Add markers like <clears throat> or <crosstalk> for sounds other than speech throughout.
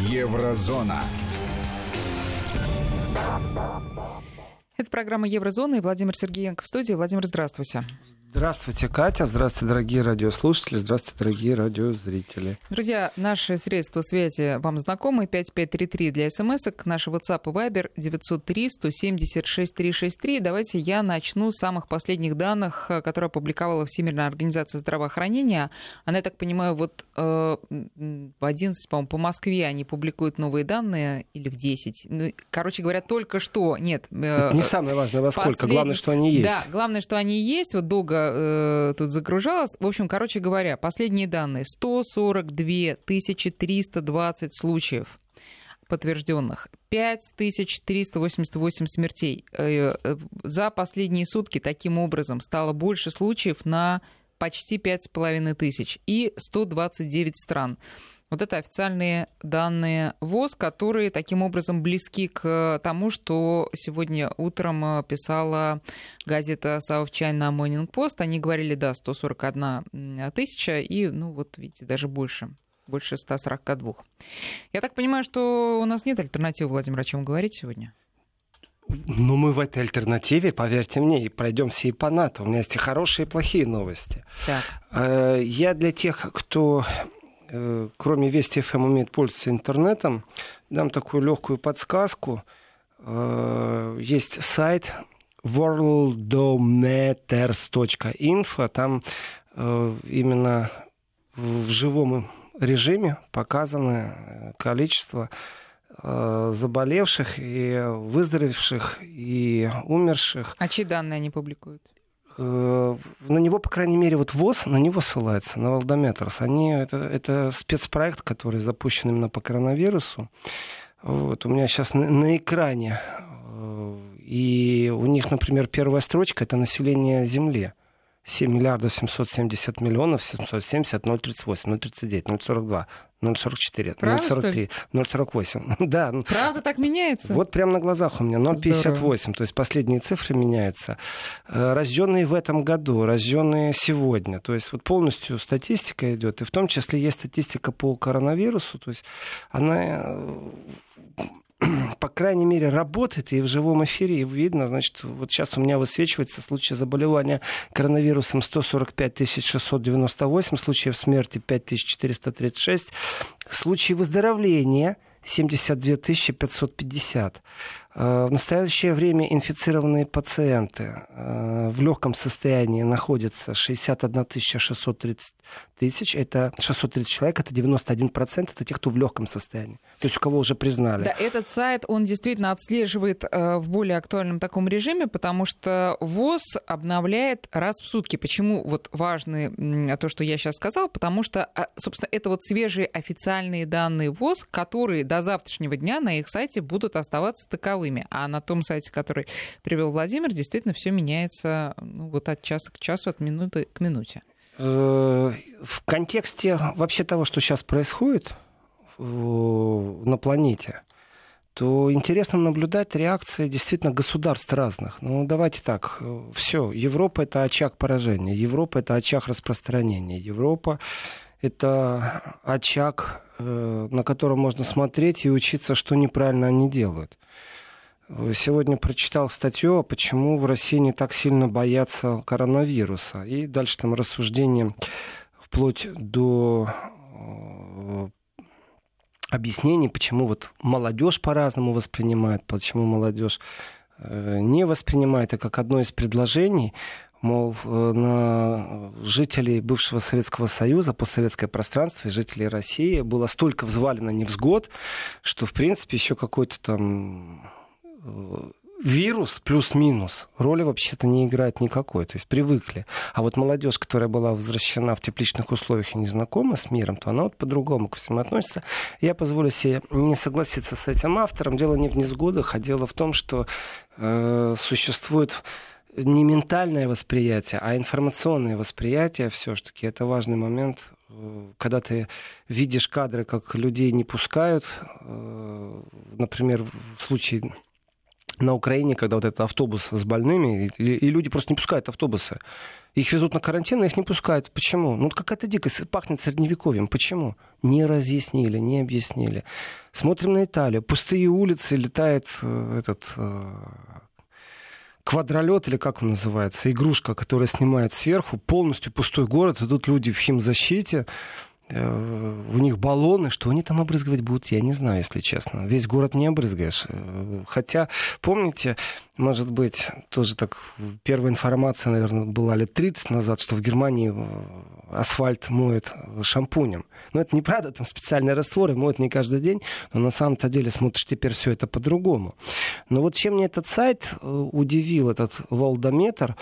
Еврозона. Это программа Еврозона и Владимир Сергеенко в студии. Владимир, здравствуйте. Здравствуйте, Катя. Здравствуйте, дорогие радиослушатели. Здравствуйте, дорогие радиозрители. Друзья, наши средства связи вам знакомы. 5533 для смс -ок. Наш WhatsApp и Viber 903-176-363. Давайте я начну с самых последних данных, которые опубликовала Всемирная организация здравоохранения. Она, я так понимаю, вот э, в 11, по-моему, по Москве они публикуют новые данные или в 10. Ну, короче говоря, только что, нет. Э, не самое важное, во сколько. Последних... Главное, что они есть. Да, главное, что они есть. Вот долго э, тут загружалось. В общем, короче говоря, последние данные. 142 320 случаев подтвержденных, 5388 смертей. Э, э, за последние сутки таким образом стало больше случаев на почти 5,5 тысяч и 129 стран. Вот это официальные данные ВОЗ, которые таким образом близки к тому, что сегодня утром э, писала газета South China Morning Post. Они говорили, да, 141 тысяча и, ну вот видите, даже больше больше 142. Я так понимаю, что у нас нет альтернативы, Владимир, о чем говорить сегодня? Ну, мы в этой альтернативе, поверьте мне, и пройдемся и по НАТО. У меня есть и хорошие, и плохие новости. Так. Э, я для тех, кто Э, кроме Вести ФМ умеет пользоваться интернетом, дам такую легкую подсказку. Э, есть сайт worldometers.info. Там э, именно в живом режиме показано количество заболевших и выздоровевших и умерших. А чьи данные они публикуют? Э, на него, по крайней мере, вот ВОЗ на него ссылается, на Валдометрос. Они, это, это спецпроект, который запущен именно по коронавирусу. Вот, у меня сейчас на, на экране. Э, и у них, например, первая строчка – это население Земли. 7 миллиардов 770 миллионов 770 038 039 042 044 Правда, 043 048 <laughs> да Правда так меняется? вот прямо на глазах у меня 058 то есть последние цифры меняются. Э, рожденные в этом году рожденные сегодня. То есть вот полностью статистика идет и в том числе есть статистика по коронавирусу то есть она э, <clears throat> по крайней мере, работает, и в живом эфире видно, значит, вот сейчас у меня высвечивается случай заболевания коронавирусом 145 698, случаев смерти 5436, случаи выздоровления 72 550. Э, в настоящее время инфицированные пациенты э, в легком состоянии находятся 61 630 тысяч, это 630 человек, это 91%, это те, кто в легком состоянии, то есть у кого уже признали. Да, этот сайт, он действительно отслеживает э, в более актуальном таком режиме, потому что ВОЗ обновляет раз в сутки. Почему вот важно то, что я сейчас сказал, потому что, а, собственно, это вот свежие официальные данные ВОЗ, которые до завтрашнего дня на их сайте будут оставаться таковыми таковыми. А на том сайте, который привел Владимир, действительно все меняется ну, вот от часа к часу, от минуты к минуте. Э, в контексте вообще того, что сейчас происходит на планете, то интересно наблюдать реакции действительно государств разных. Ну, давайте так, все, Европа это очаг поражения, Европа это очаг распространения, Европа это очаг, э, на котором можно смотреть и учиться, что неправильно они делают. Сегодня прочитал статью, почему в России не так сильно боятся коронавируса. И дальше там рассуждение вплоть до э, объяснений, почему вот молодежь по-разному воспринимает, почему молодежь э, не воспринимает, это как одно из предложений, мол, э, на жителей бывшего Советского Союза, постсоветское пространство и жителей России было столько взвалено невзгод, что, в принципе, еще какой-то там вирус плюс-минус роли вообще-то не играет никакой. То есть привыкли. А вот молодежь, которая была возвращена в тепличных условиях и не знакома с миром, то она вот по-другому ко всему относится. Я позволю себе не согласиться с этим автором. Дело не в несгодах, а дело в том, что э, существует не ментальное восприятие, а информационное восприятие все-таки. Это важный момент, когда ты видишь кадры, как людей не пускают, э, например, в случае на Украине, когда вот этот автобус с больными, и, и люди просто не пускают автобусы. Их везут на карантин, а их не пускают. Почему? Ну, какая-то дикость, пахнет средневековьем. Почему? Не разъяснили, не объяснили. Смотрим на Италию. Пустые улицы, летает э, этот э, квадролет, или как он называется, игрушка, которая снимает сверху, полностью пустой город, идут люди в химзащите, у них баллоны, что они там обрызгивать будут, я не знаю, если честно. Весь город не обрызгаешь. Э, хотя, помните, может быть, тоже так, первая информация, наверное, была лет 30 назад, что в Германии э, асфальт моют шампунем. Но это неправда, там специальные растворы моют не каждый день, но на самом-то деле смотришь теперь все это по-другому. Но вот чем мне этот сайт удивил, этот волдометр,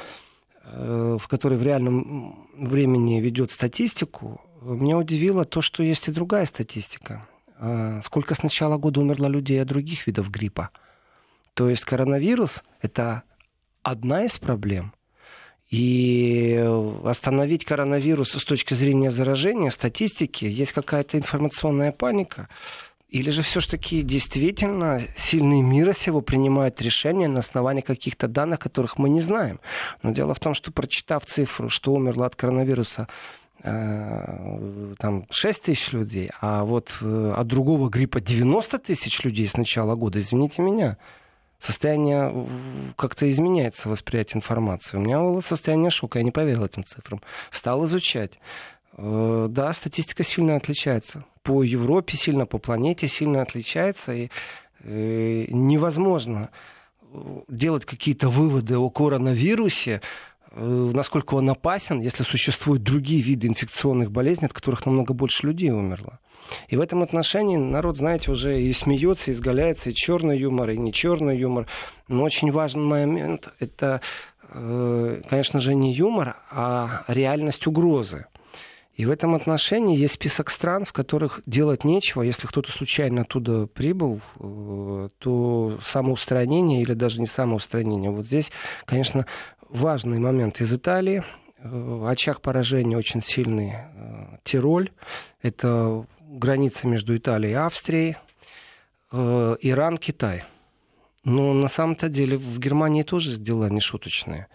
в который в реальном времени ведет статистику, меня удивило то, что есть и другая статистика. А, сколько с начала года умерло людей от других видов гриппа. То есть коронавирус – это одна из проблем. И остановить коронавирус с точки зрения заражения, статистики, есть какая-то информационная паника. Или же все-таки действительно сильные мира сего принимают решения на основании каких-то данных, которых мы не знаем. Но дело в том, что прочитав цифру, что умерло от коронавируса Э, там 6 тысяч людей, а вот э, от другого гриппа 90 тысяч людей с начала года, извините меня, состояние как-то изменяется восприятие информации. У меня было состояние шока, я не поверил этим цифрам. Стал изучать. Э, да, статистика сильно отличается. По Европе сильно, по планете сильно отличается. И невозможно делать какие-то выводы о коронавирусе Э, насколько он опасен, если существуют другие виды инфекционных болезней, от которых намного больше людей умерло. И в этом отношении народ, знаете, уже и смеется, и изгаляется, и черный юмор, и не черный юмор. Но очень важный момент – это, э, конечно же, не юмор, а реальность угрозы. И в этом отношении есть список стран, в которых делать нечего. Если кто-то случайно оттуда прибыл, э, то самоустранение или даже не самоустранение. Вот здесь, конечно, важный момент из Италии. Э, очаг поражения очень сильный. Э, Тироль. Это граница между Италией и Австрией. Э, Иран, Китай. Но на самом-то деле в Германии тоже дела не шуточные.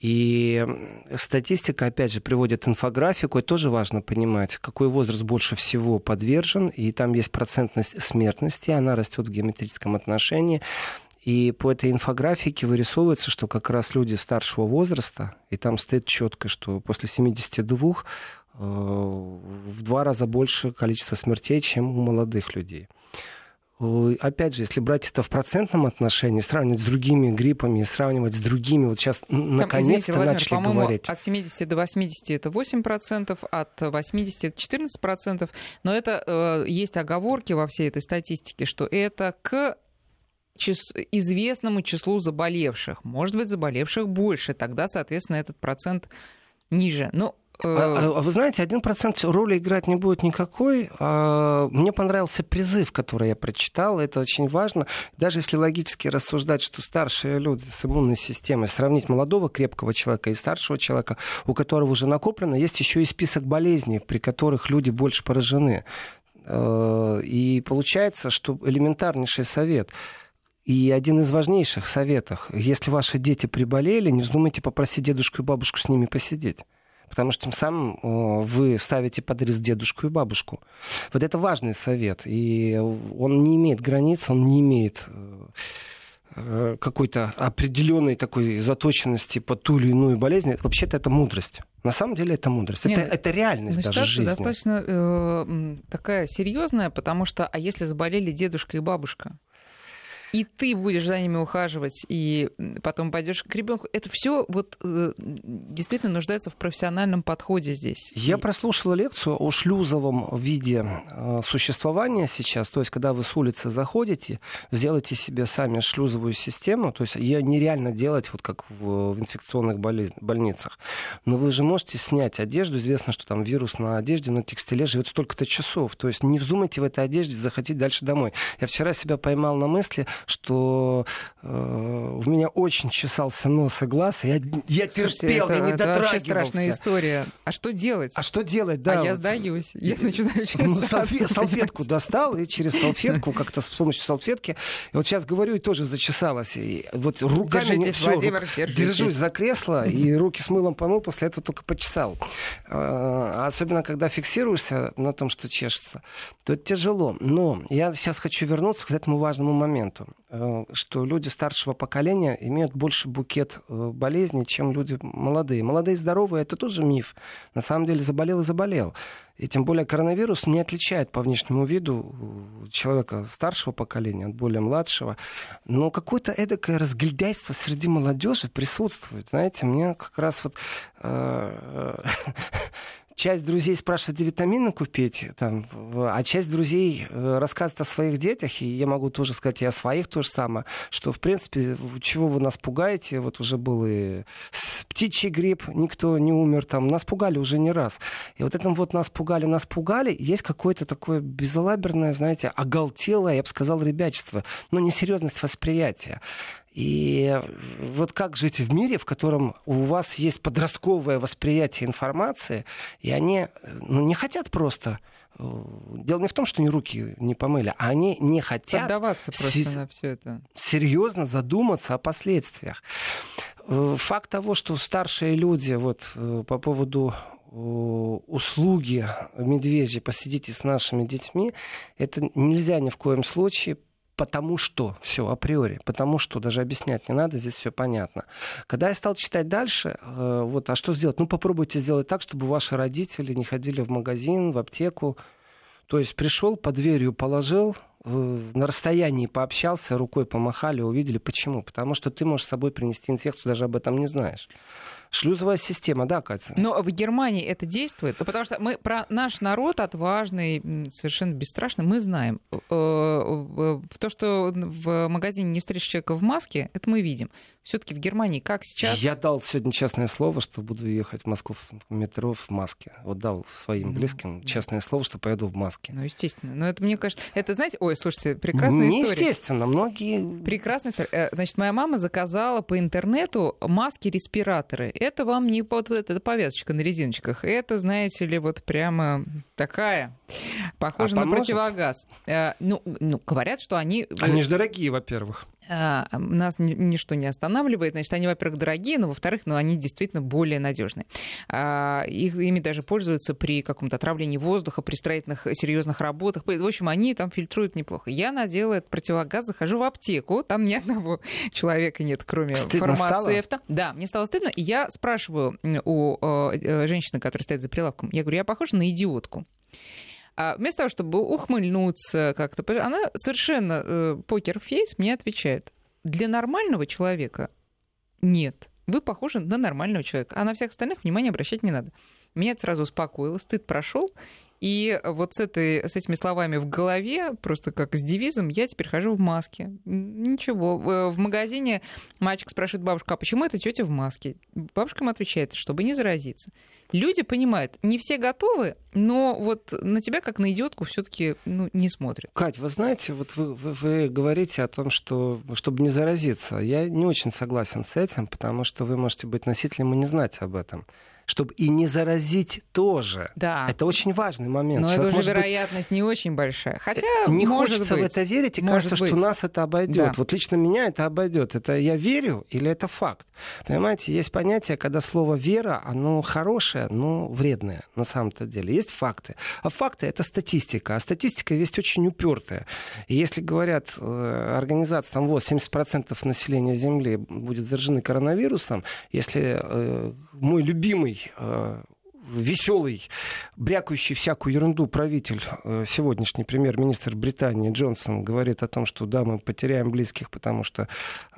И статистика, опять же, приводит инфографику, и тоже важно понимать, какой возраст больше всего подвержен, и там есть процентность смертности, она растет в геометрическом отношении. И по этой инфографике вырисовывается, что как раз люди старшего возраста, и там стоит четко, что после 72 э, в два раза больше количество смертей, чем у молодых людей. Опять же, если брать это в процентном отношении, сравнивать с другими гриппами, сравнивать с другими, вот сейчас наконец-то начали говорить. От 70 до 80 это 8%, от 80 это 14%, но это э, есть оговорки во всей этой статистике, что это к известному числу заболевших. Может быть, заболевших больше, тогда, соответственно, этот процент ниже. Но а, а, а вы знаете, один процент роли играть не будет никакой. А, мне понравился призыв, который я прочитал. Это очень важно. Даже если логически рассуждать, что старшие люди с иммунной системой, сравнить молодого крепкого человека и старшего человека, у которого уже накоплено, есть еще и список болезней, при которых люди больше поражены. И получается, что элементарнейший совет – и один из важнейших советов, если ваши дети приболели, не вздумайте попросить дедушку и бабушку с ними посидеть. Потому что тем самым вы ставите под риск дедушку и бабушку. Вот это важный совет. И он не имеет границ, он не имеет э, какой-то определенной такой заточенности под ту или иную болезнь. Вообще-то это мудрость. На самом деле это мудрость. Нет, это, это реальность даже жизни. достаточно э, такая серьезная, потому что а если заболели дедушка и бабушка? И ты будешь за ними ухаживать, и потом пойдешь к ребенку. Это все вот э, действительно нуждается в профессиональном подходе здесь. Я прослушала лекцию о шлюзовом виде э, существования сейчас. То есть, когда вы с улицы заходите, сделайте себе сами шлюзовую систему. То есть, ее нереально делать, вот как в, в инфекционных болез... больницах. Но вы же можете снять одежду. Известно, что там вирус на одежде, на текстиле живет столько-то часов. То есть, не вздумайте в этой одежде захотеть дальше домой. Я вчера себя поймал на мысли, что э, у меня очень чесался нос и глаз, и я, я Слушайте, терпел, это, я не это дотрагивался. вообще страшная история. А что делать? А что делать, да? а я вот. сдаюсь. Я начинаю <laughs> Ну, чесаться, салфе- салфетку достал и через салфетку как-то с помощью салфетки. И вот сейчас говорю и тоже зачесалась. И вот руками Держитесь, всё, Владимир, держитесь. держусь за кресло и руки с мылом помыл, после этого только почесал. А, Особенно когда фиксируешься на том, что чешется, то это тяжело. Но я сейчас хочу вернуться к этому важному моменту, что люди старшего поколения имеют больше букет э, болезней, чем люди молодые. Молодые здоровые это тоже миф. На самом деле заболел и заболел. И тем более коронавирус не отличает по внешнему виду э, человека старшего поколения от более младшего. Но какое-то эдакое разгильдяйство среди молодежи присутствует. Знаете, мне как раз вот э, <laughs> часть друзей спрашивает, витамины купить, там, а часть друзей э, рассказывает о своих детях, и я могу тоже сказать и о своих то же самое, что, в принципе, чего вы нас пугаете, вот уже был и птичий грипп, никто не умер там, нас пугали уже не раз. И вот этом вот нас пугали, нас пугали, есть какое-то такое безалаберное, знаете, оголтелое, я бы сказал, ребячество, но несерьезность восприятия. И вот как жить в мире, в котором у вас есть подростковое восприятие информации, и они ну, не хотят просто... э, Дело не в том, что они руки не помыли, а они не хотят Поддаваться просто на все это. серьезно задуматься о последствиях. Э, Факт того, что старшие люди вот, э, по поводу услуги медвежьей посидите с нашими детьми, это нельзя ни в коем случае потому что, все, априори, потому что, даже объяснять не надо, здесь все понятно. Когда я стал читать дальше, э, вот, а что сделать? Ну, попробуйте сделать так, чтобы ваши родители не ходили в магазин, в аптеку, то есть пришел, под дверью положил, э, на расстоянии пообщался, рукой помахали, увидели. Почему? Потому что ты можешь с собой принести инфекцию, даже об этом не знаешь. Шлюзовая система, да, Катя? Но в Германии это действует, Ну, потому что мы про наш народ отважный, совершенно бесстрашный, мы знаем. Э, э, То, что в магазине не встретишь человека в маске, это мы видим. Все-таки в Германии как сейчас... Я дал сегодня честное слово, что буду ехать в Москву в метро в маске. Вот дал своим Ну, близким да. честное слово, что поеду в маске. Ну, естественно. Но это, мне кажется... Это, знаете... Ой, слушайте, прекрасная Не история. Естественно, многие... Прекрасная история. Э, Значит, моя мама заказала по интернету маски-респираторы. Это вам не под вот эта повязочка на резиночках. Это, знаете ли, вот прямо такая, похожа А на поможет? противогаз. Э, Ну, ну, говорят, что они... Они же дорогие, во-первых. А, нас ни- ничто не останавливает. Значит, они, во-первых, дорогие, но, во-вторых, ну, они действительно более надежные. А, их, ими даже пользуются при каком-то отравлении воздуха, при строительных серьезных работах. В общем, они там фильтруют неплохо. Я надела этот противогаз, захожу в аптеку, там ни одного <laughs> человека нет, кроме Стыдно фармацевта. Да, мне стало стыдно, и я спрашиваю у э, э, женщины, которая стоит за прилавком, я говорю, я похожа на идиотку. А вместо того, чтобы ухмыльнуться как-то, она совершенно э, покер-фейс мне отвечает. Для нормального человека нет. Вы похожи на нормального человека. А на всех остальных внимания обращать не надо. Меня это сразу успокоило, стыд прошел. И вот с, этой, с этими словами в голове, просто как с девизом, я теперь хожу в маске. Ничего. В в магазине мальчик спрашивает бабушку, а почему эта тетя в маске? Бабушка ему отвечает, чтобы не заразиться. Люди понимают, не все готовы, но вот на тебя, как на идиотку, все-таки ну, не смотрят. Кать, вы знаете, вот вы, вы, вы говорите о том, что чтобы не заразиться. Я не очень согласен с этим, потому что вы можете быть носителем и не знать об этом. Чтобы и не заразить тоже. Да. Это очень важный момент. Но это Человек уже может быть, вероятность не очень большая. Хотя, не может хочется быть. в это верить, и Может кажется, что быть. нас это обойдет. Да. Вот лично меня это обойдет. Это я верю или это факт? Понимаете, есть понятие, когда слово вера, оно хорошее, но вредное на самом-то деле. Есть факты. А факты это статистика. А статистика есть очень упертая. И если говорят э, организации, там вот 70% населения Земли будет заражены коронавирусом, если э, мой любимый э, веселый, брякающий всякую ерунду правитель, э, сегодняшний премьер-министр Британии Джонсон говорит о том, что да, мы потеряем близких, потому что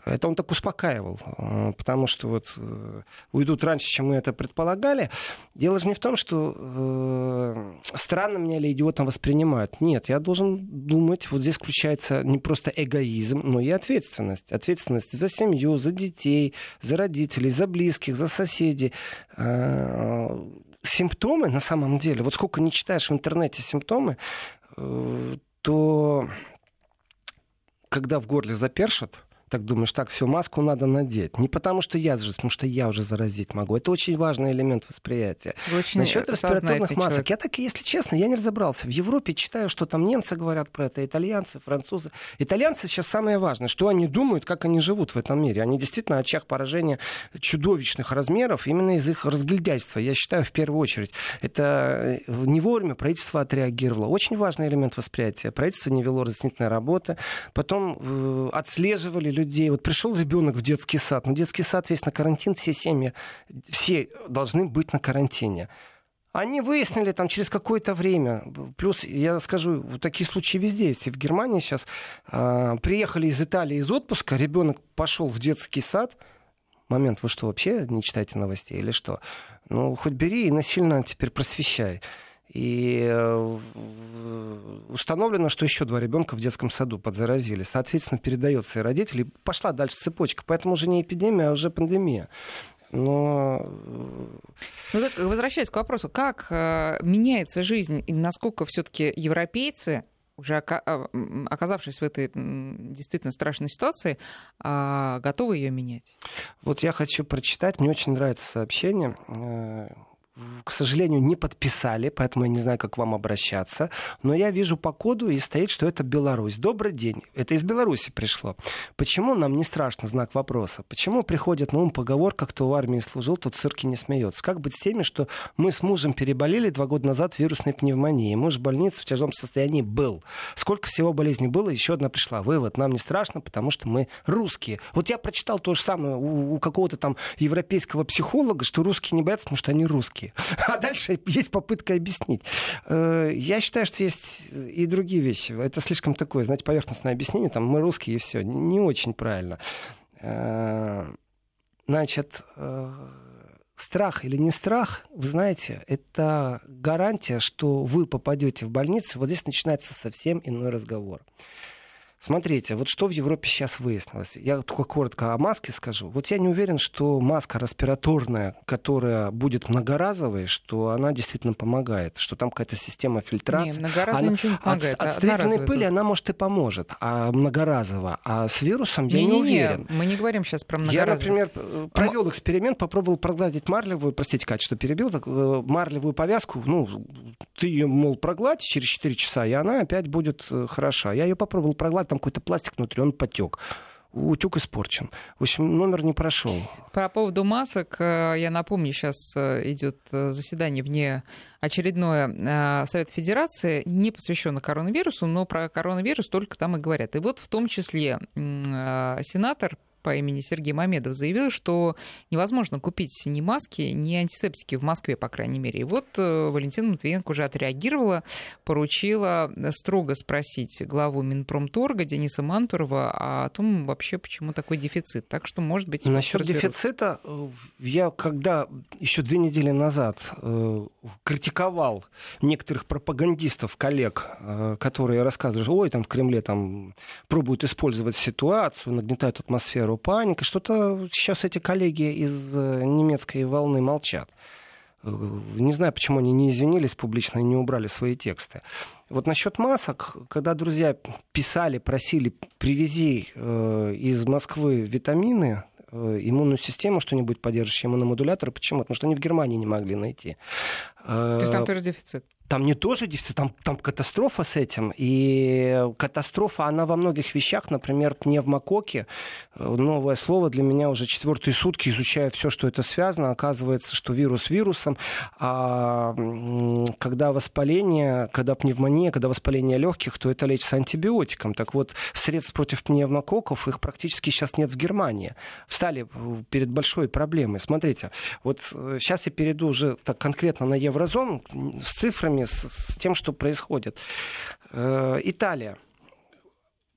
это он так успокаивал, э, потому что вот э, уйдут раньше, чем мы это предполагали. Дело же не в том, что э, странно меня или идиотом воспринимают. Нет, я должен думать, вот здесь включается не просто эгоизм, но и ответственность. Ответственность за семью, за детей, за родителей, за близких, за соседей. Симптомы на самом деле, вот сколько не читаешь в интернете симптомы, э, то когда в горле запершит, так думаешь, так, все, маску надо надеть. Не потому что я заразить, потому что я уже заразить могу. Это очень важный элемент восприятия. Вы очень Насчет респираторных масок. человек. Я так, если честно, я не разобрался. В Европе читаю, что там немцы говорят про это, итальянцы, французы. Итальянцы сейчас самое важное, что они думают, как они живут в этом мире. Они действительно очаг поражения чудовищных размеров именно из их разгильдяйства. Я считаю, в первую очередь. Это э, не вовремя правительство отреагировало. Очень важный элемент восприятия. Правительство не вело разъяснительной работы. Потом э, отслеживали людей. Вот пришел ребенок в детский сад. Ну, детский сад весь на карантин, все семьи, все должны быть на карантине. Они выяснили там через какое-то время. Плюс, я скажу, вот такие случаи везде есть. И в Германии сейчас э, приехали из Италии из отпуска, ребенок пошел в детский сад. Момент, вы что, вообще не читаете новостей или что? Ну, хоть бери и насильно теперь просвещай. И э, установлено, что еще два ребенка в детском саду подзаразили. Соответственно, передается и родителей. Пошла дальше цепочка. Поэтому уже не эпидемия, а уже пандемия. Но... Э, ну, так, возвращаясь к вопросу, как э, меняется жизнь и насколько все-таки европейцы уже а, оказавшись в этой действительно страшной ситуации, а, готовы ее менять? Вот я хочу прочитать, мне очень нравится сообщение э, к сожалению, не подписали, поэтому я не знаю, как к вам обращаться. Но я вижу по коду и стоит, что это Беларусь. Добрый день. Это из Беларуси пришло. Почему нам не страшно знак вопроса? Почему приходит на ум поговорка, кто в армии служил, тот в цирке не смеется? Как быть с теми, что мы с мужем переболели два года назад вирусной пневмонией? Муж в больнице в тяжелом состоянии был. Сколько всего болезней было, еще одна пришла. Вывод. Нам не страшно, потому что мы русские. Вот я прочитал то же самое у, у какого-то там европейского психолога, что русские не боятся, потому что они русские русские. <laughs> А дальше есть попытка объяснить. Э, я считаю, что есть и другие вещи. Это слишком такое, знаете, поверхностное объяснение. Там мы русские и все. Не очень правильно. Э, значит, э, страх или не страх, вы знаете, это гарантия, что вы попадете в больницу. Вот здесь начинается совсем иной разговор. Смотрите, вот что в Европе сейчас выяснилось. Я только коротко о маске скажу. Вот я не уверен, что маска респираторная, которая будет многоразовой, что она действительно помогает, что там какая-то система фильтрации. Не, многоразово она, ничего не помогает. От, от строительной пыли она, может, и поможет, а многоразово. А с вирусом я не, не, не уверен. Мы не говорим сейчас про многоразово. Я, например, провел эксперимент, попробовал прогладить марлевую, простите, Катя, что перебил, так, э, марлевую повязку, ну, ты ее, мол, прогладь через 4 часа, и она опять будет э, хороша. Я ее попробовал прогладить, там какой-то пластик внутри, он потек утюг испорчен. В общем, номер не прошел. По поводу масок, э, я напомню, сейчас э, идет заседание вне очередное Совет Федерации, не посвященное коронавирусу, но про коронавирус только там и говорят. И вот в том числе сенатор по имени Сергей Мамедов заявил, что невозможно купить ни маски, ни антисептики в Москве, по крайней мере. И вот э, Валентина Матвиенко уже отреагировала, поручила строго спросить главу Минпромторга Дениса Мантурова о том вообще, почему такой дефицит. Так что, может быть... Насчет дефицита, э, я когда еще две недели назад э, критиковал некоторых пропагандистов, коллег, э, которые рассказывали, ой, там в Кремле там пробуют использовать ситуацию, нагнетают атмосферу атмосферу паника. Что-то сейчас эти коллеги из э, немецкой волны молчат. Э, не знаю, почему они не извинились публично и не убрали свои тексты. Вот насчет масок, когда друзья писали, просили, привези э, из Москвы витамины, э, иммунную систему, что-нибудь поддерживающее иммуномодуляторы. Почему? Потому что они в Германии не могли найти. То есть там тоже дефицит? Там не тоже дефицит, там, там катастрофа с этим. И катастрофа, она во многих вещах, например, пневмококи. Новое слово для меня уже четвертые сутки, изучая все, что это связано. Оказывается, что вирус вирусом. А когда воспаление, когда пневмония, когда воспаление легких, то это лечится антибиотиком. Так вот, средств против пневмококков, их практически сейчас нет в Германии. Встали перед большой проблемой. Смотрите, вот сейчас э, я перейду уже так конкретно на еврозону с цифрами цифрами, с, с тем, что происходит. Э, Италия.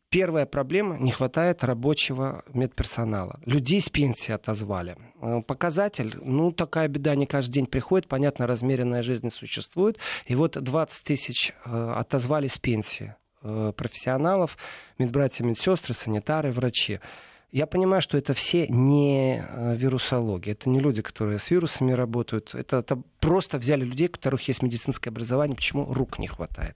Первая проблема – не хватает рабочего медперсонала. Людей с пенсии отозвали. Э, показатель, ну, такая беда не каждый день приходит. Понятно, размеренная жизнь существует. И вот 20 тысяч э, отозвали с пенсии профессионалов, медбратья, медсестры, санитары, врачи. Я понимаю, что это все не э, вирусологи, это не люди, которые с вирусами работают, это, это просто взяли людей, у которых есть медицинское образование, почему рук не хватает.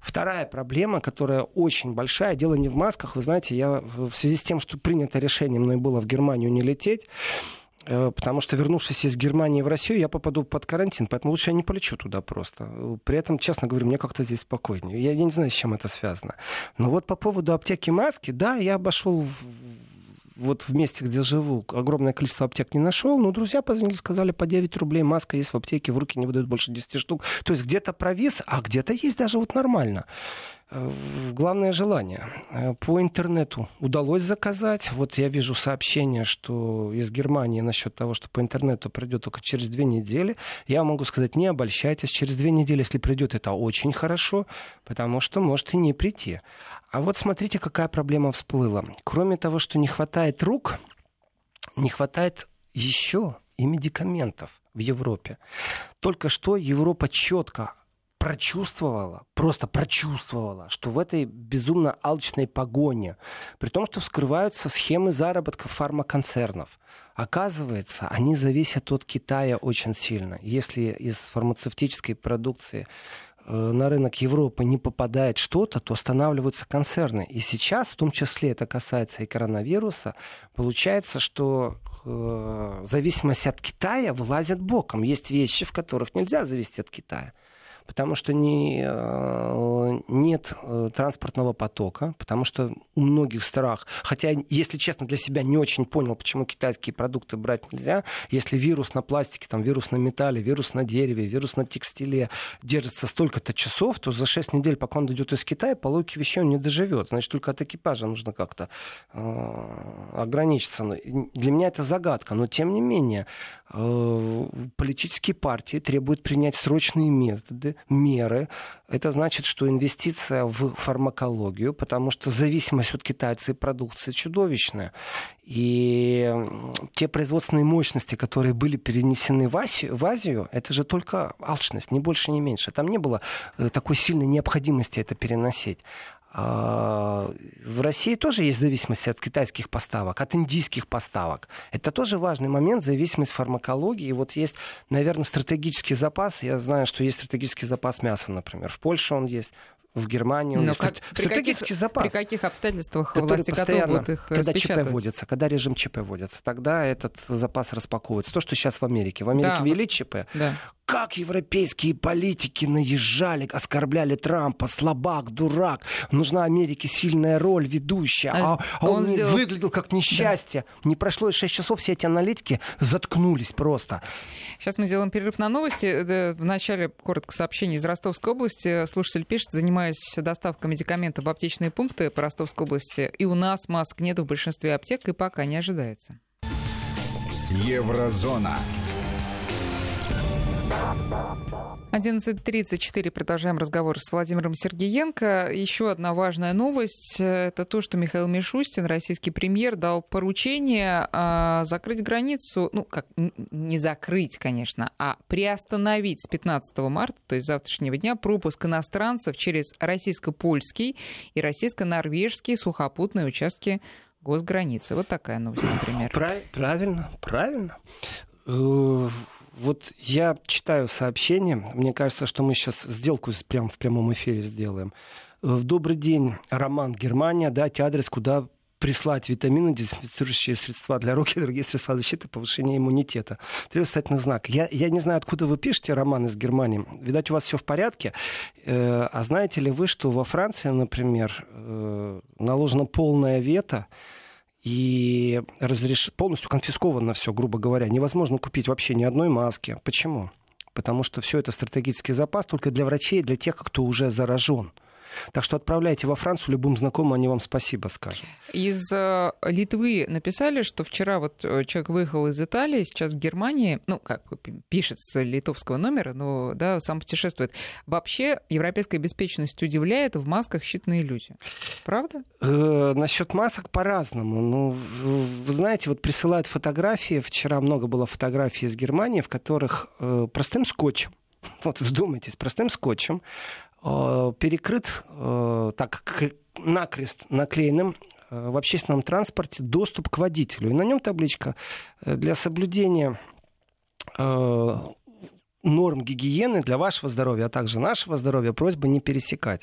Вторая проблема, которая очень большая, дело не в масках. Вы знаете, я в связи с тем, что принято решение мной было в Германию не лететь, э, потому что, вернувшись из Германии в Россию, я попаду под карантин, поэтому лучше я не полечу туда просто. При этом, честно говоря, мне как-то здесь спокойнее. Я, я не знаю, с чем это связано. Но вот по поводу аптеки маски, да, я обошел вот в месте, где живу, огромное количество аптек не нашел, но друзья позвонили, сказали, по 9 рублей маска есть в аптеке, в руки не выдают больше 10 штук. То есть где-то провис, а где-то есть даже вот нормально. Главное желание. Э, по интернету удалось заказать. Вот я вижу сообщение, что из Германии насчет того, что по интернету придет только через две недели. Я могу сказать, не обольщайтесь. Через две недели, если придет, это очень хорошо, потому что может и не прийти. А вот смотрите, какая проблема всплыла. Кроме того, что не хватает рук, не хватает еще и медикаментов в Европе. Только что Европа четко прочувствовала, просто прочувствовала, что в этой безумно алчной погоне, при том, что вскрываются схемы заработка фармаконцернов, оказывается, они зависят от Китая очень сильно. Если из фармацевтической продукции э, на рынок Европы не попадает что-то, то останавливаются концерны. И сейчас, в том числе это касается и коронавируса, получается, что э, зависимость от Китая вылазит боком. Есть вещи, в которых нельзя зависеть от Китая потому что не, э, нет э, транспортного потока, потому что у многих страх, хотя, если честно, для себя не очень понял, почему китайские продукты брать нельзя, если вирус на пластике, там, вирус на металле, вирус на дереве, вирус на текстиле держится столько-то часов, то за 6 недель, пока он дойдет из Китая, по логике вещей он не доживет. Значит, только от экипажа нужно как-то э, ограничиться. Для меня это загадка, но тем не менее политические партии требуют принять срочные методы, меры. Это значит, что инвестиция в фармакологию, потому что зависимость от китайцев продукции чудовищная. И те производственные мощности, которые были перенесены в Азию, в Азию, это же только алчность, ни больше, ни меньше. Там не было э, такой сильной необходимости это переносить. А, в России тоже есть зависимость от китайских поставок, от индийских поставок. Это тоже важный момент, зависимость фармакологии. Вот есть, наверное, стратегический запас. Я знаю, что есть стратегический запас мяса, например. В Польше он есть, в Германии. Но как, при стратегический каких, запас. При каких обстоятельствах власти готовы будут их Когда ЧП вводится, когда режим ЧП вводится, тогда этот запас распаковывается. То, что сейчас в Америке. В Америке да, ввели ЧП. Да как европейские политики наезжали, оскорбляли Трампа, слабак, дурак, нужна Америке сильная роль, ведущая, а, а, а он, он сделал... выглядел как несчастье. Да. Не прошло и 6 часов, все эти аналитики заткнулись просто. Сейчас мы сделаем перерыв на новости. В начале коротко сообщение из Ростовской области. Слушатель пишет, занимаюсь доставкой медикаментов в аптечные пункты по Ростовской области, и у нас маск нет в большинстве аптек, и пока не ожидается. Еврозона. 11.34. Продолжаем разговор с Владимиром Сергеенко. Еще одна важная новость. Это то, что Михаил Мишустин, российский премьер, дал поручение а, закрыть границу, ну, как не закрыть, конечно, а приостановить с 15 марта, то есть завтрашнего дня, пропуск иностранцев через российско-польский и российско-норвежские сухопутные участки госграницы. Вот такая новость, например. Правильно, правильно э, вот я читаю сообщение, мне кажется, что мы сейчас сделку прямо в прямом эфире сделаем. Э, добрый день, Роман, Германия, дать адрес, куда прислать витамины, дезинфицирующие средства для рук и другие средства защиты, повышения иммунитета. Три восклицательных знак. Я, я не знаю, откуда вы пишете, Роман, из Германии. Видать, у вас все в порядке. Э, а знаете ли вы, что во Франции, например, э, наложено полное вето и разреш... полностью конфисковано все, грубо говоря. Невозможно купить вообще ни одной маски. Почему? Потому что все это стратегический запас только для врачей, для тех, кто уже заражен. Так что отправляйте во Францию любым знакомым, они вам спасибо скажут. Из э, Литвы написали, что вчера вот э, человек выехал из Италии, сейчас в Германии, ну, как пишет с литовского номера, но, да, сам путешествует. Вообще, европейская беспечность удивляет, в масках считанные люди. Правда? Э, насчет масок по-разному. Ну, вы знаете, вот присылают фотографии, вчера много было фотографий из Германии, в которых э, простым скотчем, <laughs> вот вдумайтесь, простым скотчем перекрыт э, так накрест наклеенным э, в общественном транспорте доступ к водителю. И на нем табличка для соблюдения норм гигиены для вашего здоровья, а также нашего здоровья просьба не пересекать.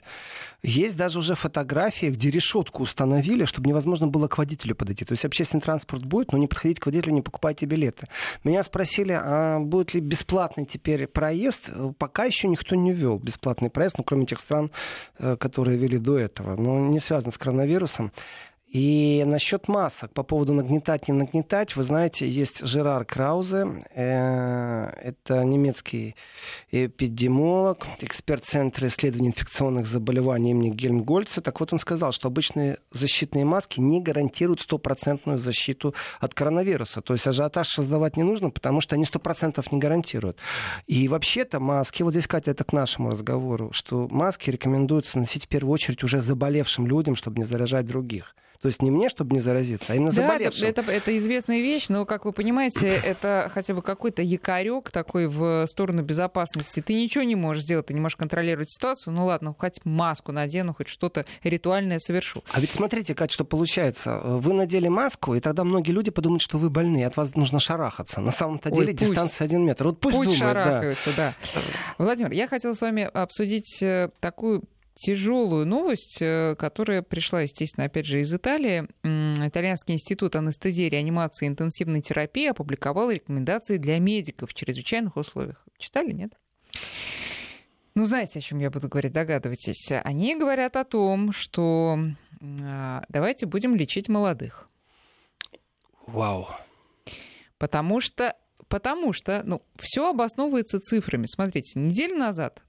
Есть даже уже фотографии, где решетку установили, чтобы невозможно было к водителю подойти. То есть общественный транспорт будет, но не подходить к водителю, не покупайте билеты. Меня спросили, а будет ли бесплатный теперь проезд? Пока еще никто не ввел бесплатный проезд, ну, кроме тех стран, э, которые вели до этого. Но не связано с коронавирусом. И насчет масок, по поводу нагнетать, не нагнетать, вы знаете, есть Жерар Краузе, э, это немецкий эпидемиолог, эксперт Центра исследований инфекционных заболеваний имени Гельмгольца. Так вот он сказал, что обычные защитные маски не гарантируют стопроцентную защиту от коронавируса. То есть ажиотаж создавать не нужно, потому что они сто процентов не гарантируют. И вообще-то маски, вот здесь, Катя, это к нашему разговору, что маски рекомендуется носить в первую очередь уже заболевшим людям, чтобы не заражать других. То есть не мне, чтобы не заразиться, а именно да, заболевшим. Это, это, это известная вещь, но, как вы понимаете, <coughs> это хотя бы какой-то якорек такой в сторону безопасности. Ты ничего не можешь сделать, ты не можешь контролировать ситуацию. Ну ладно, хоть маску надену, хоть что-то ритуальное совершу. А ведь смотрите, Катя, что получается. Вы надели маску, и тогда многие люди подумают, что вы больны, от вас нужно шарахаться. На самом-то деле Ой, пусть, дистанция один метр. Вот пусть, пусть думают, шарахаются, да. да. Владимир, я хотела с вами обсудить э, такую тяжелую новость, э, которая пришла, естественно, опять же, из Италии. Итальянский институт анестезии, реанимации и интенсивной терапии опубликовал рекомендации для медиков в чрезвычайных условиях. Читали, нет? Ну, знаете, о чем я буду говорить, догадывайтесь. Они говорят о том, что а, давайте будем лечить молодых. Вау. Потому что, потому что, ну, все обосновывается цифрами. Смотрите, неделю назад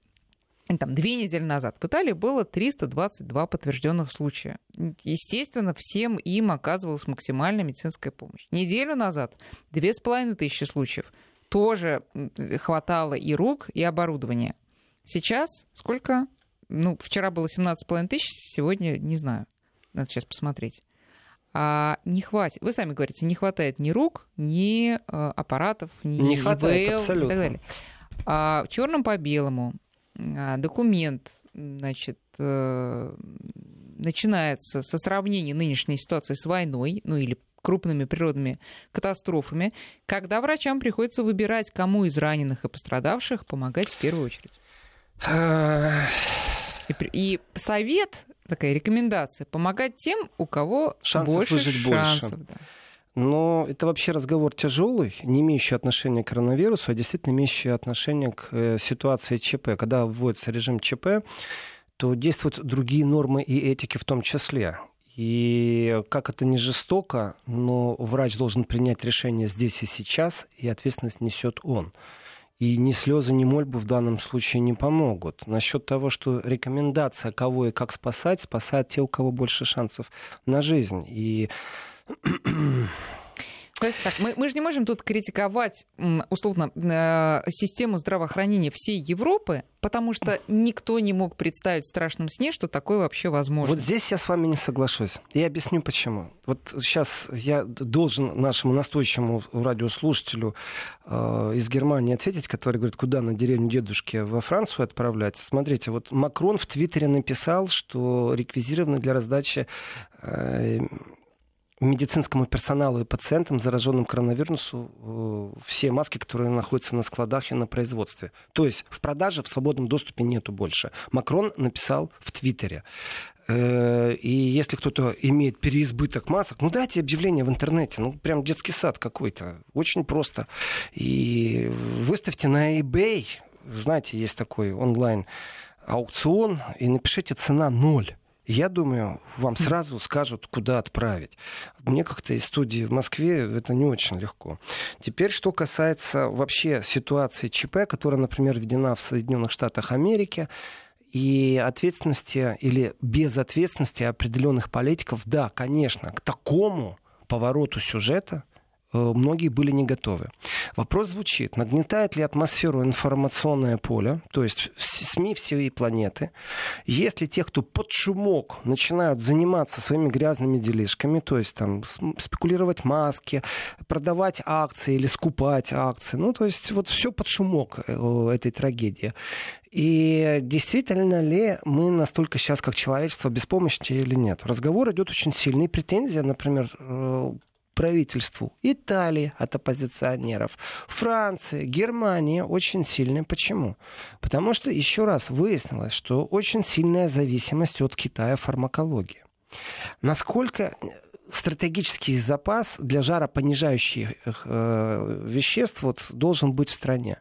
там, две недели назад в Италии было 322 подтвержденных случая. Естественно, всем им оказывалась максимальная медицинская помощь. Неделю назад две с половиной тысячи случаев. Тоже хватало и рук, и оборудования. Сейчас сколько? Ну, вчера было 17,5 тысяч, сегодня не знаю. Надо сейчас посмотреть. А не хватит. Вы сами говорите, не хватает ни рук, ни э, аппаратов, ни не хватает, абсолютно. и так далее. А черным по белому документ, значит, э, начинается со сравнения нынешней ситуации с войной, ну или крупными природными катастрофами, когда врачам приходится выбирать, кому из раненых и пострадавших помогать в первую очередь. И, и совет, такая рекомендация, помогать тем, у кого шансов больше шансов. Больше. Да. Но это вообще разговор тяжелый, не имеющий отношения к коронавирусу, а действительно имеющий отношение к э, ситуации ЧП. Когда вводится режим ЧП, то действуют другие нормы и этики в том числе. И как это не жестоко, но врач должен принять решение здесь и сейчас, и ответственность несет он. И ни слезы, ни мольбы в данном случае не помогут. Насчет того, что рекомендация, кого и как спасать, спасает те, у кого больше шансов на жизнь. И то есть так, мы, мы же не можем тут критиковать, условно, э, систему здравоохранения всей Европы, потому что никто не мог представить в страшном сне, что такое вообще возможно. Вот здесь я с вами не соглашусь. Я объясню почему. Вот сейчас я должен нашему настойчивому радиослушателю э, из Германии ответить, который говорит, куда на деревню дедушки во Францию отправлять. Смотрите, вот Макрон в Твиттере написал, что реквизированы для раздачи э, медицинскому персоналу и пациентам, зараженным коронавирусом, э, все маски, которые находятся на складах и на производстве. То есть в продаже, в свободном доступе нету больше. Макрон написал в Твиттере. Э, и если кто-то имеет переизбыток масок, ну дайте объявление в интернете, ну прям детский сад какой-то, очень просто. И выставьте на eBay, знаете, есть такой онлайн аукцион, и напишите цена ноль я думаю, вам сразу скажут, куда отправить. Мне как-то из студии в Москве это не очень легко. Теперь, что касается вообще ситуации ЧП, которая, например, введена в Соединенных Штатах Америки, и ответственности или безответственности определенных политиков, да, конечно, к такому повороту сюжета многие были не готовы. Вопрос звучит, нагнетает ли атмосферу информационное поле, то есть СМИ всей планеты, если те, кто под шумок начинают заниматься своими грязными делишками, то есть там спекулировать маски, продавать акции или скупать акции, ну то есть вот все под шумок э, этой трагедии. И действительно ли мы настолько сейчас, как человечество, беспомощны или нет? Разговор идет очень сильный. Претензия, например, э, правительству Италии от оппозиционеров, Франции, Германии очень сильные. Почему? Потому что, еще раз, выяснилось, что очень сильная зависимость от Китая фармакологии. Насколько стратегический запас для жаропонижающих э, веществ вот, должен быть в стране.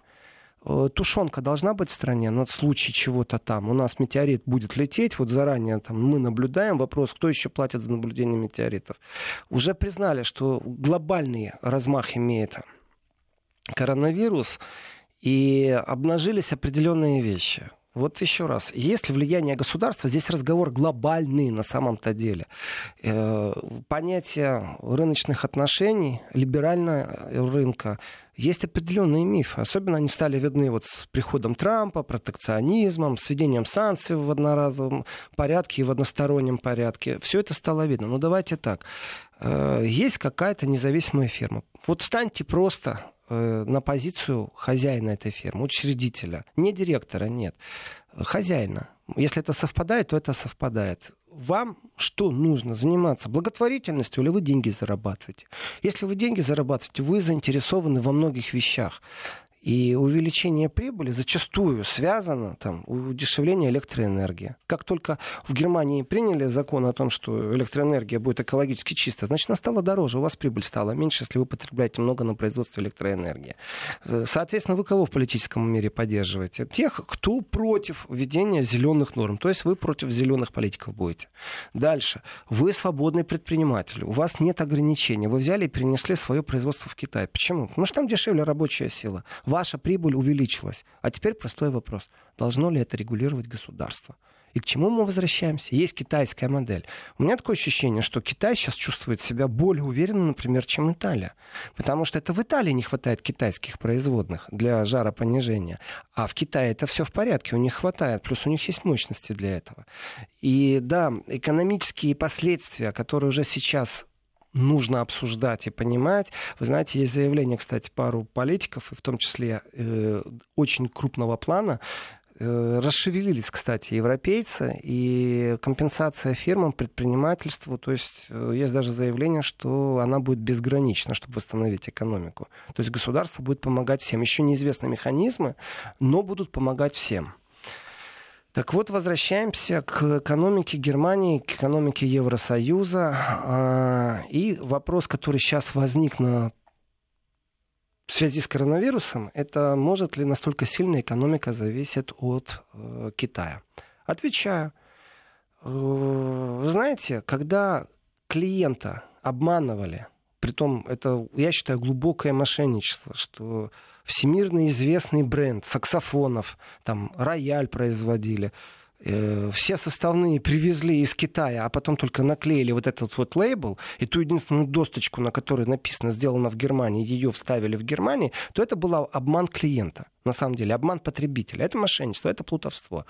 Э, тушенка должна быть в стране, но в случае чего-то там. У нас метеорит будет лететь, вот заранее там мы наблюдаем. Вопрос, кто еще платит за наблюдение метеоритов. Уже признали, что глобальный размах имеет коронавирус, и обнажились определенные вещи. Вот еще раз, есть ли влияние государства, здесь разговор глобальный на самом-то деле. Э, понятие рыночных отношений, либерального рынка, есть определенные мифы. Особенно они стали видны вот с приходом Трампа, протекционизмом, с введением санкций в одноразовом порядке и в одностороннем порядке. Все это стало видно. Но давайте так. Э, есть какая-то независимая фирма. Вот встаньте просто Э, на позицию хозяина этой фирмы, учредителя. Не директора, нет. Хозяина. Если это совпадает, то это совпадает. Вам что нужно? Заниматься благотворительностью или вы деньги зарабатываете? Если вы деньги зарабатываете, вы заинтересованы во многих вещах. И увеличение прибыли зачастую связано там, удешевление электроэнергии. Как только в Германии приняли закон о том, что электроэнергия будет экологически чистая, значит, она стала дороже, у вас прибыль стала меньше, если вы потребляете много на производство электроэнергии. Соответственно, вы кого в политическом мире поддерживаете? Тех, кто против введения зеленых норм. То есть вы против зеленых политиков будете. Дальше. Вы свободный предприниматель. У вас нет ограничений. Вы взяли и перенесли свое производство в Китай. Почему? Потому что там дешевле рабочая сила ваша прибыль увеличилась. А теперь простой вопрос. Должно ли это регулировать государство? И к чему мы возвращаемся? Есть китайская модель. У меня такое ощущение, что Китай сейчас чувствует себя более уверенно, например, чем Италия. Потому что это в Италии не хватает китайских производных для жаропонижения. А в Китае это все в порядке, у них хватает. Плюс у них есть мощности для этого. И да, экономические последствия, которые уже сейчас нужно обсуждать и понимать. Вы знаете, есть заявление, кстати, пару политиков, и в том числе э, очень крупного плана, э, расшевелились, кстати, европейцы, и компенсация фирмам, предпринимательству, то есть э, есть даже заявление, что она будет безгранична, чтобы восстановить экономику. То есть государство будет помогать всем. Еще неизвестны механизмы, но будут помогать всем. Так вот, возвращаемся к экономике Германии, к экономике Евросоюза. А, и вопрос, который сейчас возник на в связи с коронавирусом, это может ли настолько сильно экономика зависит от э, Китая? Отвечаю. Э, вы знаете, когда клиента обманывали, притом это, я считаю, глубокое мошенничество, что всемирно известный бренд саксофонов, там рояль производили, э, все составные привезли из Китая, а потом только наклеили вот этот вот лейбл, и ту единственную досточку, на которой написано «сделано в Германии», ее вставили в Германии, то это был обман клиента, на самом деле, обман потребителя. Это мошенничество, это плутовство.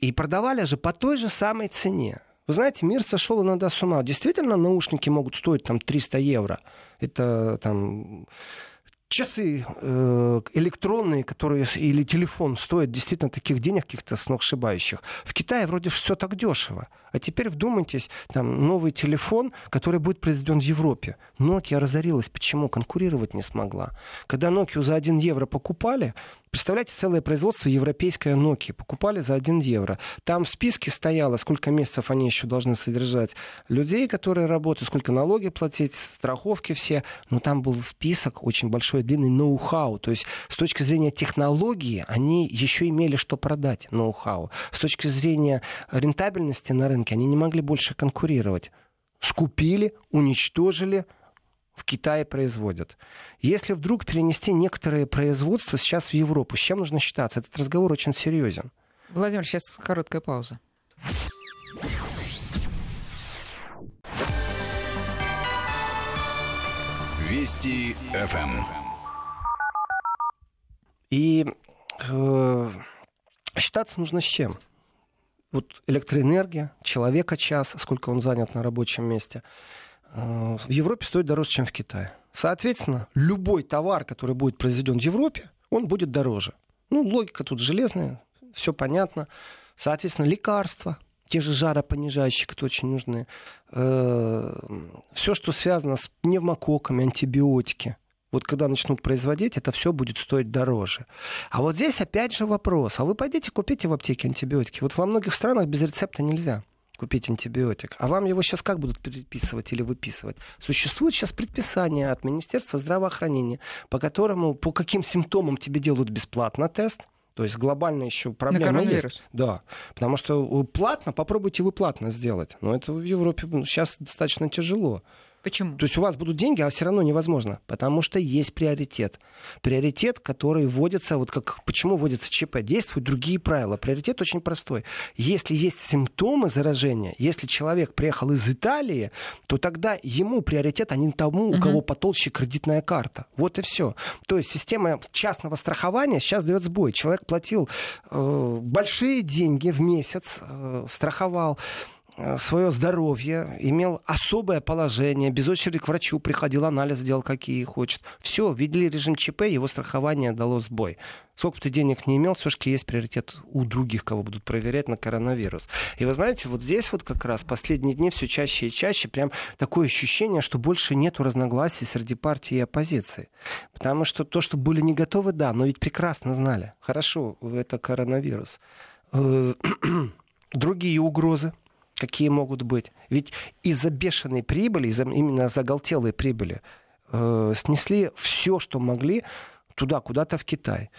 И продавали же по той же самой цене. Вы знаете, мир сошел иногда с ума. Действительно, наушники могут стоить там 300 евро. Это там часы э, электронные, которые или телефон стоят действительно таких денег каких-то сногсшибающих. В Китае вроде все так дешево. А теперь вдумайтесь, там новый телефон, который будет произведен в Европе. Nokia разорилась. Почему? Конкурировать не смогла. Когда Nokia за 1 евро покупали, Представляете, целое производство европейское Nokia покупали за 1 евро. Там в списке стояло, сколько месяцев они еще должны содержать людей, которые работают, сколько налоги платить, страховки все. Но там был список очень большой, длинный ноу-хау. То есть с точки зрения технологии они еще имели что продать, ноу-хау. С точки зрения рентабельности на рынке они не могли больше конкурировать. Скупили, уничтожили, в Китае производят. Если вдруг перенести некоторые производства сейчас в Европу, с чем нужно считаться? Этот разговор очень серьезен. Владимир, сейчас короткая пауза. Вести ФМ. Эм. И э, считаться нужно с чем? Вот электроэнергия, человека час, сколько он занят на рабочем месте – Э, в Европе стоит дороже, чем в Китае. Соответственно, любой товар, который будет произведен в Европе, он будет дороже. Ну, логика тут железная, все понятно. Соответственно, лекарства, те же жаропонижающие, которые очень нужны. Э, все, что связано с пневмококками, антибиотики. Вот когда начнут производить, это все будет стоить дороже. А вот здесь опять же вопрос. А вы пойдите купите в аптеке антибиотики. Вот во многих странах без рецепта нельзя купить антибиотик. А вам его сейчас как будут предписывать или выписывать? Существует сейчас предписание от Министерства здравоохранения, по которому, по каким симптомам тебе делают бесплатно тест, то есть глобально еще проблема есть. Да. Потому что платно, попробуйте вы платно сделать. Но это в Европе сейчас достаточно тяжело. Почему? То есть у вас будут деньги, а все равно невозможно. Потому что есть приоритет. Приоритет, который вводится, вот как почему вводится ЧП, действуют другие правила. Приоритет очень простой. Если есть симптомы заражения, если человек приехал из Италии, то тогда ему приоритет, а не тому, у кого потолще кредитная карта. Вот и все. То есть система частного страхования сейчас дает сбой. Человек платил э, большие деньги в месяц, э, страховал свое здоровье, имел особое положение, без очереди к врачу приходил, анализ делал, какие хочет. Все, видели режим ЧП, его страхование дало сбой. Сколько бы ты денег не имел, все-таки есть приоритет у других, кого будут проверять на коронавирус. И вы знаете, вот здесь вот как раз последние дни все чаще и чаще прям такое ощущение, что больше нету разногласий среди партии и оппозиции. Потому что то, что были не готовы, да, но ведь прекрасно знали. Хорошо, это коронавирус. Э, <clears throat> другие угрозы, какие могут быть. Ведь из-за бешеной прибыли, из-за именно заголтелой прибыли, э, снесли все, что могли туда, куда-то в Китай.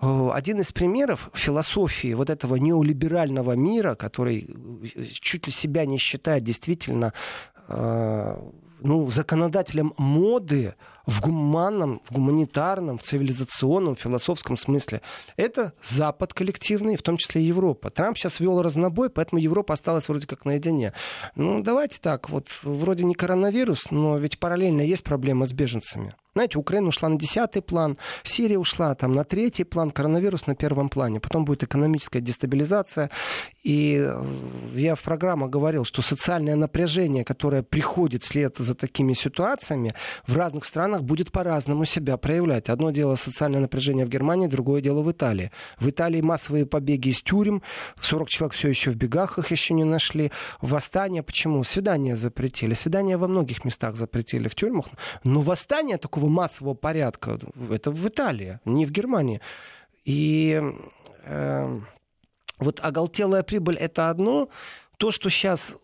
Э, один из примеров философии вот этого неолиберального мира, который э, чуть ли себя не считает действительно э, ну, законодателем моды в гуманном, в гуманитарном, в цивилизационном, философском смысле. Это Запад коллективный, в том числе и Европа. Трамп сейчас вел разнобой, поэтому Европа осталась вроде как наедине. Ну, давайте так, вот вроде не коронавирус, но ведь параллельно есть проблема с беженцами. Знаете, Украина ушла на десятый план, Сирия ушла там на третий план, коронавирус на первом плане. Потом будет экономическая дестабилизация. И э, я в программах говорил, что социальное напряжение, которое приходит вслед за такими ситуациями, в разных странах будет по-разному себя проявлять. Одно дело социальное напряжение в Германии, другое дело в Италии. В Италии массовые побеги из тюрем, 40 человек все еще в бегах, их еще не нашли. Восстание, почему? Свидания запретили. Свидания во многих местах запретили в тюрьмах. Но восстание такого массового порядка. Это в Италии, не в Германии. И э, вот оголтелая прибыль это одно. То, что сейчас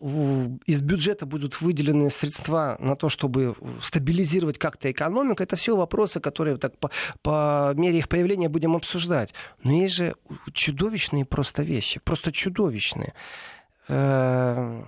из бюджета будут выделены средства на то, чтобы стабилизировать как-то экономику, это все вопросы, которые так по, по мере их появления будем обсуждать. Но есть же чудовищные просто вещи, просто чудовищные. Э,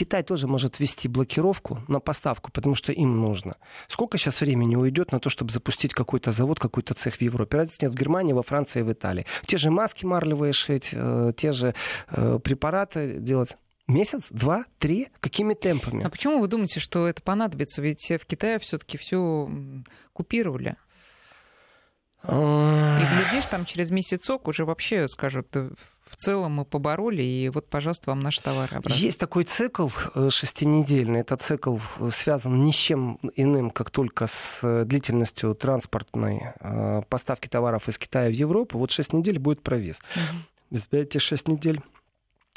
Китай тоже может ввести блокировку на поставку, потому что им нужно. Сколько сейчас времени уйдет на то, чтобы запустить какой-то завод, какой-то цех в Европе? Разницы нет в Германии, во Франции, в Италии. Те же маски марлевые шить, э, те же э, препараты делать. Месяц, два, три? Какими темпами? А почему вы думаете, что это понадобится? Ведь в Китае все-таки все купировали. И глядишь, там через месяцок уже вообще скажут, в целом мы побороли, и вот, пожалуйста, вам наши товары обратно. Есть такой цикл э, шестинедельный. Этот цикл э, связан ни с чем иным, как только с э, длительностью транспортной поставки товаров из Китая в Европу. Вот шесть недель будет провис. Угу. Эти шесть недель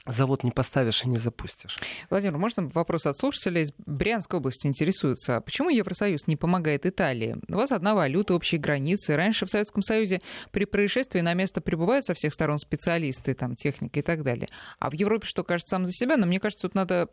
завод не поставишь и не запустишь. Владимир, можно вопрос от слушателя из Брянской области интересуется. Почему Евросоюз не помогает Италии? У вас одна валюта, общие границы. Раньше в Советском Союзе при происшествии на место прибывают со всех сторон специалисты, там, техника и так далее. А в Европе что кажется сам за себя? Но мне кажется, тут надо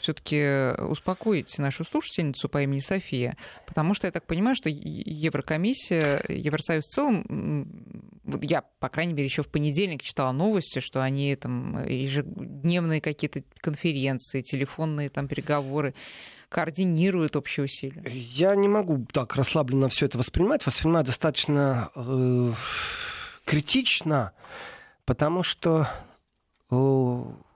все-таки успокоить нашу слушательницу по имени София. Потому что я так понимаю, что Еврокомиссия, Евросоюз в целом, вот я, по крайней мере, еще в понедельник читала новости, что они там ежедневные какие-то конференции, телефонные там переговоры координируют общие усилия? Я не могу так расслабленно все это воспринимать. Воспринимаю достаточно э, критично, потому что э,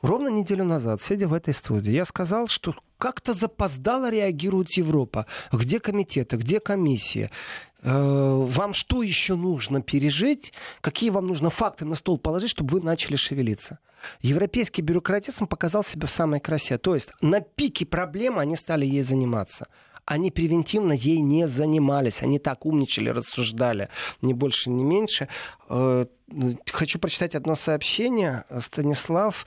ровно неделю назад, сидя в этой студии, я сказал, что как-то запоздало реагирует Европа. Где комитеты, где комиссия? Э, вам что еще нужно пережить? Какие вам нужно факты на стол положить, чтобы вы начали шевелиться? Европейский бюрократизм показал себя в самой красе. То есть на пике проблемы они стали ей заниматься. Они превентивно ей не занимались. Они так умничали, рассуждали, ни больше, ни меньше. Э, хочу прочитать одно сообщение. Станислав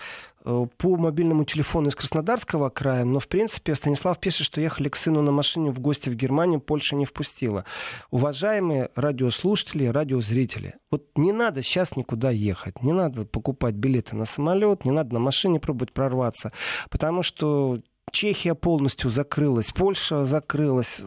по мобильному телефону из Краснодарского края, но, в принципе, Станислав пишет, что ехали к сыну на машине в гости в Германию, Польша не впустила. Уважаемые радиослушатели, радиозрители, вот не надо сейчас никуда ехать, не надо покупать билеты на самолет, не надо на машине пробовать прорваться, потому что Чехия полностью закрылась, Польша закрылась.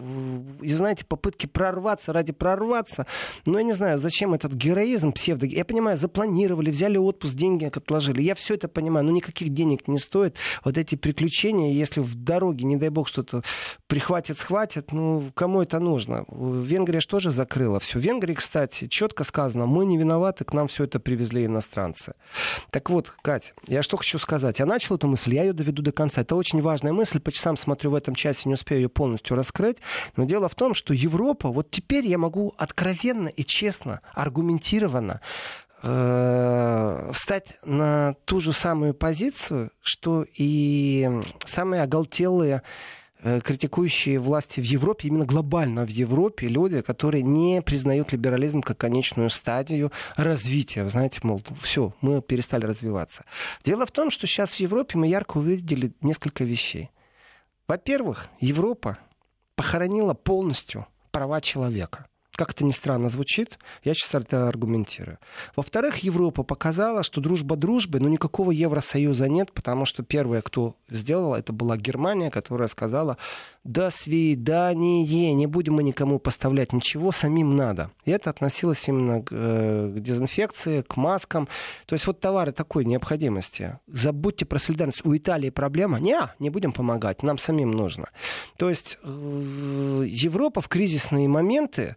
И знаете, попытки прорваться ради прорваться. Но я не знаю, зачем этот героизм псевдо... Я понимаю, запланировали, взяли отпуск, деньги отложили. Я все это понимаю, но никаких денег не стоит. Вот эти приключения, если в дороге, не дай бог, что-то прихватит, схватит, ну, кому это нужно? Венгрия же тоже закрыла все. В Венгрии, кстати, четко сказано, мы не виноваты, к нам все это привезли иностранцы. Так вот, Кать, я что хочу сказать. Я начал эту мысль, я ее доведу до конца. Это очень важная мысль, по часам смотрю в этом часе, не успею ее полностью раскрыть. Но дело в том, что Европа, вот теперь я могу откровенно и честно, аргументированно э, встать на ту же самую позицию, что и самые оголтелые критикующие власти в Европе, именно глобально в Европе, люди, которые не признают либерализм как конечную стадию развития. Вы знаете, мол, все, мы перестали развиваться. Дело в том, что сейчас в Европе мы ярко увидели несколько вещей. Во-первых, Европа похоронила полностью права человека. Как это ни странно звучит, я сейчас это аргументирую. Во-вторых, Европа показала, что дружба дружбы, но никакого Евросоюза нет, потому что первое, кто сделала, это была Германия, которая сказала, до свидания, не будем мы никому поставлять ничего, самим надо. И это относилось именно к, э, к дезинфекции, к маскам. То есть вот товары такой необходимости. Забудьте про солидарность. У Италии проблема? Не, не будем помогать, нам самим нужно. То есть э, Европа в кризисные моменты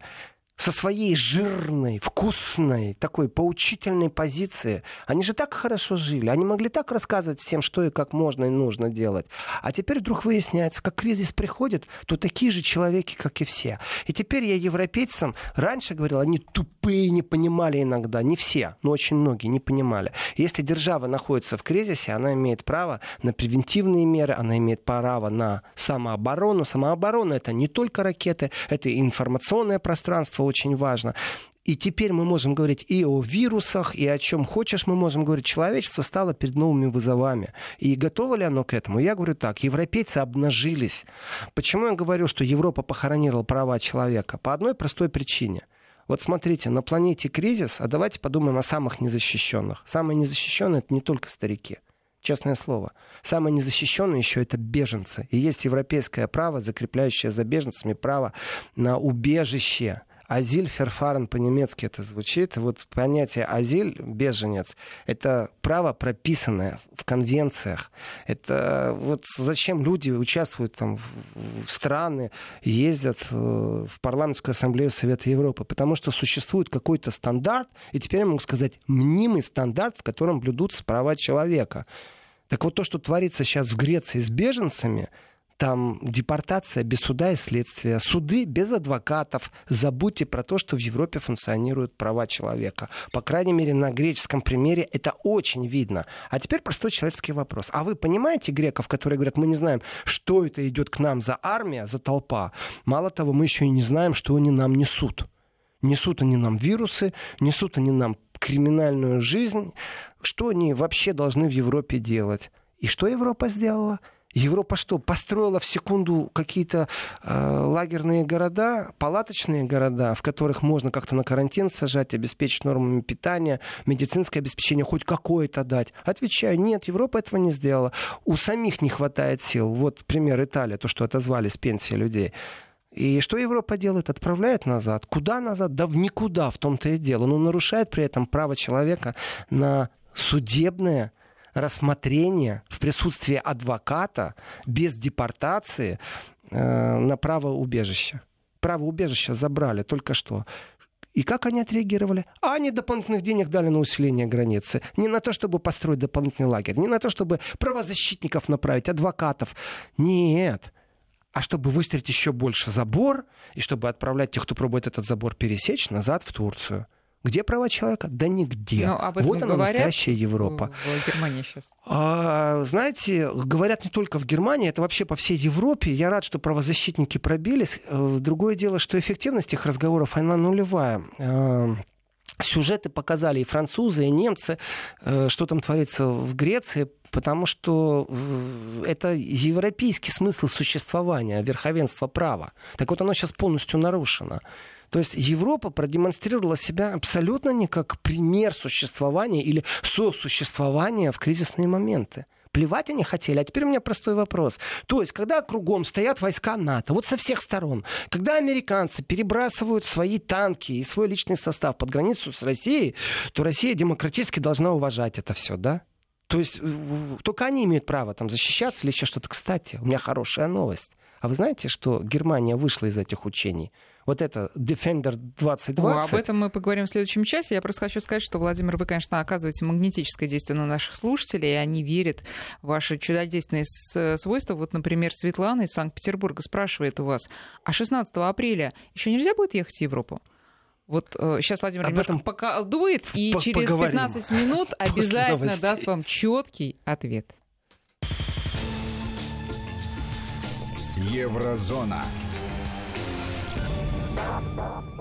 со своей жирной, вкусной, такой поучительной позиции. Они же так хорошо жили, они могли так рассказывать всем, что и как можно и нужно делать. А теперь вдруг выясняется, как кризис приходит, то такие же человеки, как и все. И теперь я европейцам раньше говорил, они тупые, не понимали иногда. Не все, но очень многие не понимали. Если держава находится в кризисе, она имеет право на превентивные меры, она имеет право на самооборону. Самооборона это не только ракеты, это и информационное пространство, очень важно. И теперь мы можем говорить и о вирусах, и о чем хочешь мы можем говорить. Человечество стало перед новыми вызовами. И готово ли оно к этому? Я говорю так, европейцы обнажились. Почему я говорю, что Европа похоронила права человека? По одной простой причине. Вот смотрите, на планете кризис, а давайте подумаем о самых незащищенных. Самые незащищенные это не только старики. Честное слово. Самые незащищенные еще это беженцы. И есть европейское право, закрепляющее за беженцами право на убежище. Азиль ферфарен по-немецки это звучит. Вот понятие азиль, беженец, это право, прописанное в конвенциях. Это вот зачем люди участвуют там в, страны, ездят э, в парламентскую ассамблею Совета Европы? Потому что существует какой-то стандарт, и теперь я могу сказать мнимый стандарт, в котором блюдутся права человека. Так вот то, что творится сейчас в Греции с беженцами, там депортация без суда и следствия, суды без адвокатов. Забудьте про то, что в Европе функционируют права человека. По крайней мере, на греческом примере это очень видно. А теперь простой человеческий вопрос. А вы понимаете греков, которые говорят, мы не знаем, что это идет к нам за армия, за толпа? Мало того, мы еще и не знаем, что они нам несут. Несут они нам вирусы, несут они нам криминальную жизнь. Что они вообще должны в Европе делать? И что Европа сделала? Европа что, построила в секунду какие-то э, лагерные города, палаточные города, в которых можно как-то на карантин сажать, обеспечить нормами питания, медицинское обеспечение хоть какое-то дать? Отвечаю, нет, Европа этого не сделала. У самих не хватает сил. Вот пример Италия, то, что отозвали с пенсии людей. И что Европа делает? Отправляет назад. Куда назад? Да в никуда, в том-то и дело. Но нарушает при этом право человека на судебное рассмотрение в присутствии адвоката без депортации э, на право убежища. Право убежища забрали только что. И как они отреагировали? А они дополнительных денег дали на усиление границы. Не на то, чтобы построить дополнительный лагерь, не на то, чтобы правозащитников направить, адвокатов. Нет. А чтобы выстроить еще больше забор, и чтобы отправлять тех, кто пробует этот забор пересечь, назад в Турцию Где права человека? Да нигде. Но об этом вот она настоящая Европа. В Германии сейчас. А, знаете, говорят не только в Германии, это вообще по всей Европе. Я рад, что правозащитники пробились. Э, другое дело, что эффективность их разговоров, она нулевая э, сюжеты показали и французы, и немцы, э, что там творится в Греции, потому что это европейский смысл существования, верховенство права. Так вот, оно сейчас полностью нарушено. То есть Европа продемонстрировала себя абсолютно не как пример существования или сосуществования в кризисные моменты. Плевать они хотели. А теперь у меня простой вопрос. То есть, когда кругом стоят войска НАТО, вот со всех сторон, когда американцы перебрасывают свои танки и свой личный состав под границу с Россией, то Россия демократически должна уважать это все, да? То есть только они имеют право там защищаться или еще что-то. Кстати, у меня хорошая новость. А вы знаете, что Германия вышла из этих учений? Вот это Defender 2020. О, об этом мы поговорим в следующем часе. Я просто хочу сказать, что, Владимир, вы, конечно, оказываете магнетическое действие на наших слушателей, и они верят в ваши чудодейственные свойства. Вот, например, Светлана из Санкт-Петербурга спрашивает у вас, а 16 апреля еще нельзя будет ехать в Европу? Вот э, сейчас Владимир Об немножко поколдует, и по через поговорим. 15 минут <laughs> обязательно даст вам четкий ответ. Еврозона. Bye.